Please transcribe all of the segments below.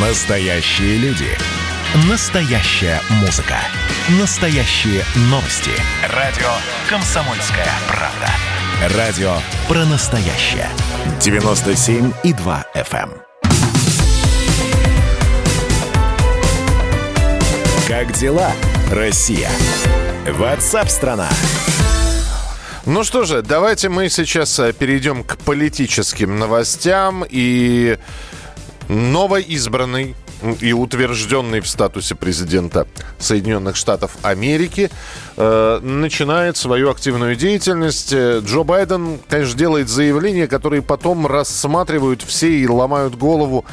Настоящие люди. Настоящая музыка. Настоящие новости. Радио «Комсомольская правда». Радио про настоящее. 97,2 FM. эм. Как дела, Россия? Ватсап-страна! Ну что же, давайте мы сейчас э, перейдем к политическим новостям. И новоизбранный и утвержденный в статусе президента Соединенных Штатов Америки, э, начинает свою активную деятельность. Э, Джо Байден, конечно, делает заявления, которые потом рассматривают все и ломают голову,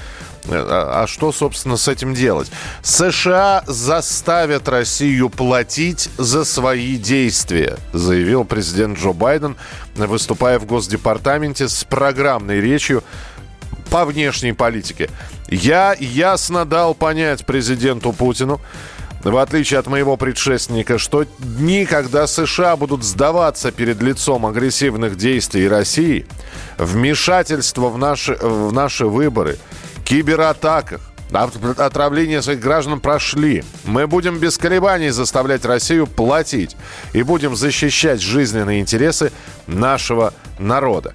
э, а а что, собственно, с этим делать? США заставят Россию платить за свои действия, заявил президент Джо Байден, выступая в Госдепартаменте с программной речью по внешней политике. Я ясно дал понять президенту Путину, в отличие от моего предшественника, что дни, когда США будут сдаваться перед лицом агрессивных действий России, вмешательство в наши, в наши выборы, кибератаках, от- отравление своих граждан прошли. Мы будем без колебаний заставлять Россию платить и будем защищать жизненные интересы нашего народа.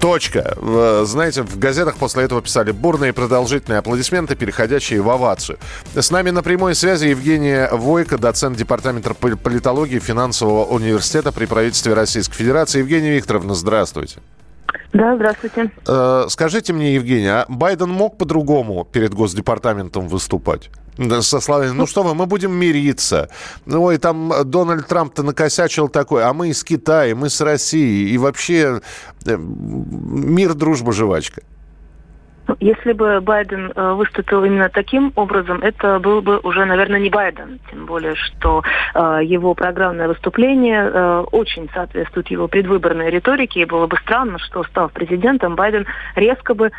Точка. Знаете, в газетах после этого писали бурные продолжительные аплодисменты, переходящие в овацию. С нами на прямой связи Евгения Войко, доцент Департамента пол- политологии финансового университета при правительстве Российской Федерации. Евгения Викторовна, здравствуйте. Да, здравствуйте. Э, Скажите мне, Евгения, а Байден мог по-другому перед Госдепартаментом выступать? Со словами, ну что вы, мы будем мириться. Ой, там Дональд Трамп-то накосячил такой, а мы из Китая, мы с Россией. И вообще э, мир, дружба, жвачка. Ну, Если бы Байден э, выступил именно таким образом, это был бы уже, наверное, не Байден. Тем более, что э, его программное выступление э, очень соответствует его предвыборной риторике. И было бы странно, что, став президентом, Байден резко бы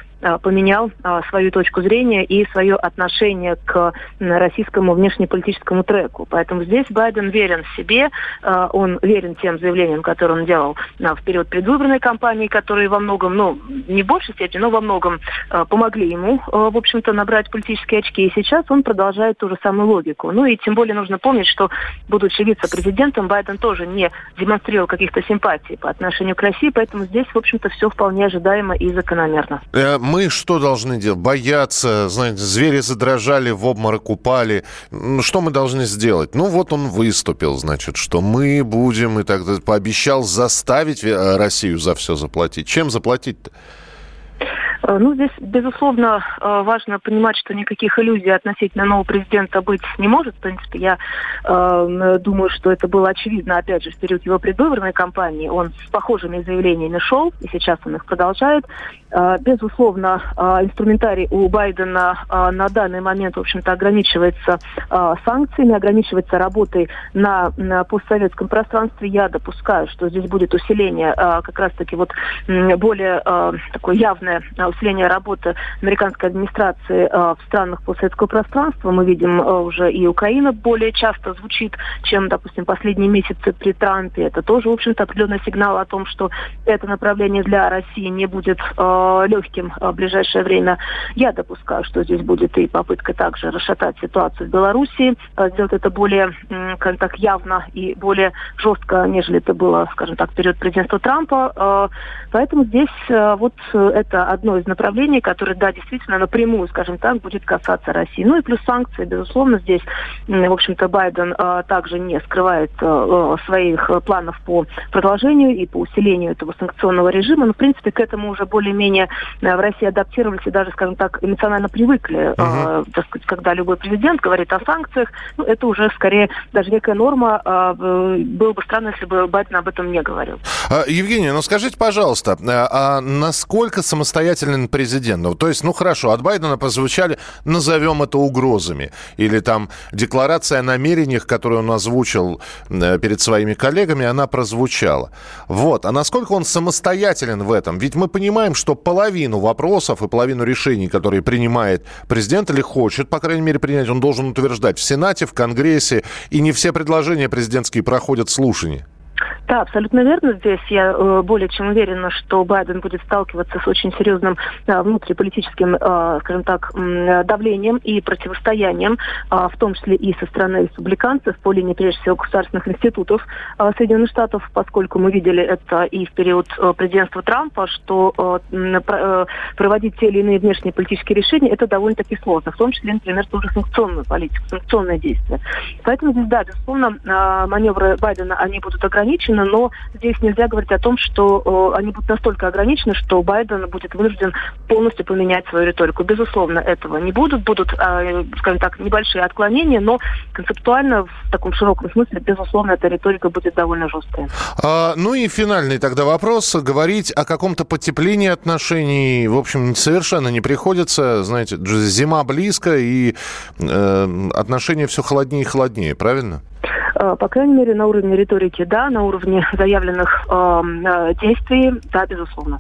поменял свою точку зрения и свое отношение к российскому внешнеполитическому треку. Поэтому здесь Байден верен себе, он верен тем заявлениям, которые он делал в период предвыборной кампании, которые во многом, ну, не в большей степени, но во многом э, помогли ему, э, в общем-то, набрать политические очки. И сейчас он продолжает ту же самую логику. Ну и тем более нужно помнить, что, будучи вице-президентом, Байден тоже не демонстрировал каких-то симпатий по отношению к России, поэтому здесь, в общем-то, все вполне ожидаемо и закономерно. Э, Мы что должны делать? Бояться, знаете, звери задрожали, в обморок упали. Что мы должны сделать? Ну, вот он выступил, значит, что мы будем и так далее. Пообещал заставить э, Россию за все заплатить. Чем заплатить-то? Э, Ну, здесь, безусловно, э, важно понимать, что никаких иллюзий относительно нового президента быть не может. В принципе, я э, думаю, что это было очевидно, опять же, в период его предвыборной кампании. Он с похожими заявлениями шел, и сейчас он их продолжает. Э, безусловно, э, инструментарий у Байдена э, на данный момент, в общем-то, ограничивается э, санкциями, ограничивается работой на, на постсоветском пространстве. Я допускаю, что здесь будет усиление э, как раз-таки вот более э, такое явное э, усиление работы американской администрации э, в странах постсоветского пространства. Мы видим э, уже и Украина более часто звучит, чем, допустим, последние месяцы при Трампе. Это тоже, в общем-то, определенный сигнал о том, что это направление для России не будет э, легким в ближайшее время. Я допускаю, что здесь будет и попытка также расшатать ситуацию в Белоруссии, сделать это более, скажем так, явно и более жестко, нежели это было, скажем так, в период президентства Трампа. Поэтому здесь вот это одно направлений, которое, да, действительно напрямую, скажем так, будет касаться России. Ну и плюс санкции, безусловно, здесь, в общем-то, Байден э, также не скрывает э, э, своих планов по продолжению и по усилению этого санкционного режима. Но, в принципе, к этому уже более-менее э, в России адаптировались и даже, скажем так, эмоционально привыкли. э, так сказать, когда любой президент говорит о санкциях, ну, это уже скорее даже некая норма. э, Было бы странно, если бы Байден об этом не говорил. А, Евгения, ну скажите, пожалуйста, а а насколько самостоятельный президент? Ну, то есть, ну хорошо, от Байдена прозвучали, назовем это угрозами, или там декларация о намерениях, которую он озвучил э, перед своими коллегами, она прозвучала. Вот, а насколько он самостоятелен в этом? Ведь мы понимаем, что половину вопросов и половину решений, которые принимает президент или хочет, по крайней мере, принять, он должен утверждать в Сенате, в Конгрессе, и не все предложения президентские проходят слушания. Да, абсолютно верно. Здесь я э, более чем уверена, что Байден будет сталкиваться с очень серьезным э, внутриполитическим, э, скажем так, давлением и противостоянием, э, в том числе и со стороны республиканцев по линии, прежде всего, государственных институтов э, Соединенных Штатов, поскольку мы видели это и в период э, президентства Трампа, что проводить те или иные внешние политические решения, это довольно-таки сложно, в том числе, например, тоже санкционную политику, санкционные действия. Поэтому здесь, да, безусловно, маневры Байдена, они будут ограничены, ограничены, но здесь нельзя говорить о том, что э, они будут настолько ограничены, что Байден будет вынужден полностью поменять свою риторику. Безусловно, этого не будут. Будут, э, скажем так, небольшие отклонения, но концептуально, в таком широком смысле, безусловно, эта риторика будет довольно жесткая. А, ну и финальный тогда вопрос. Говорить о каком-то потеплении отношений, в общем, совершенно не приходится. Знаете, зима близко, и э, отношения все холоднее и холоднее, правильно? Э, по крайней мере, на уровне риторики, да, на уровне заявленных э, э, действий, да, безусловно.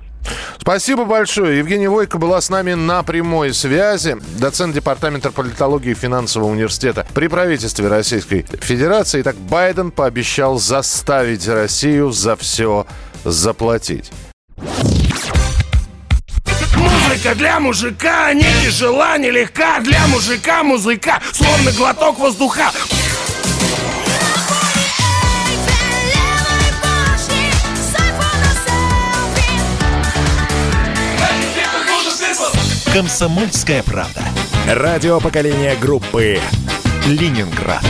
Спасибо большое. Евгения Войко была с нами на прямой связи. Доцент Департамента политологии финансового университета при правительстве Российской Федерации. Итак, Байден пообещал заставить Россию за все заплатить. Музыка для мужика не тяжела, не легка Для мужика музыка, словно глоток воздуха «Комсомольская правда». Радио поколения группы «Ленинград».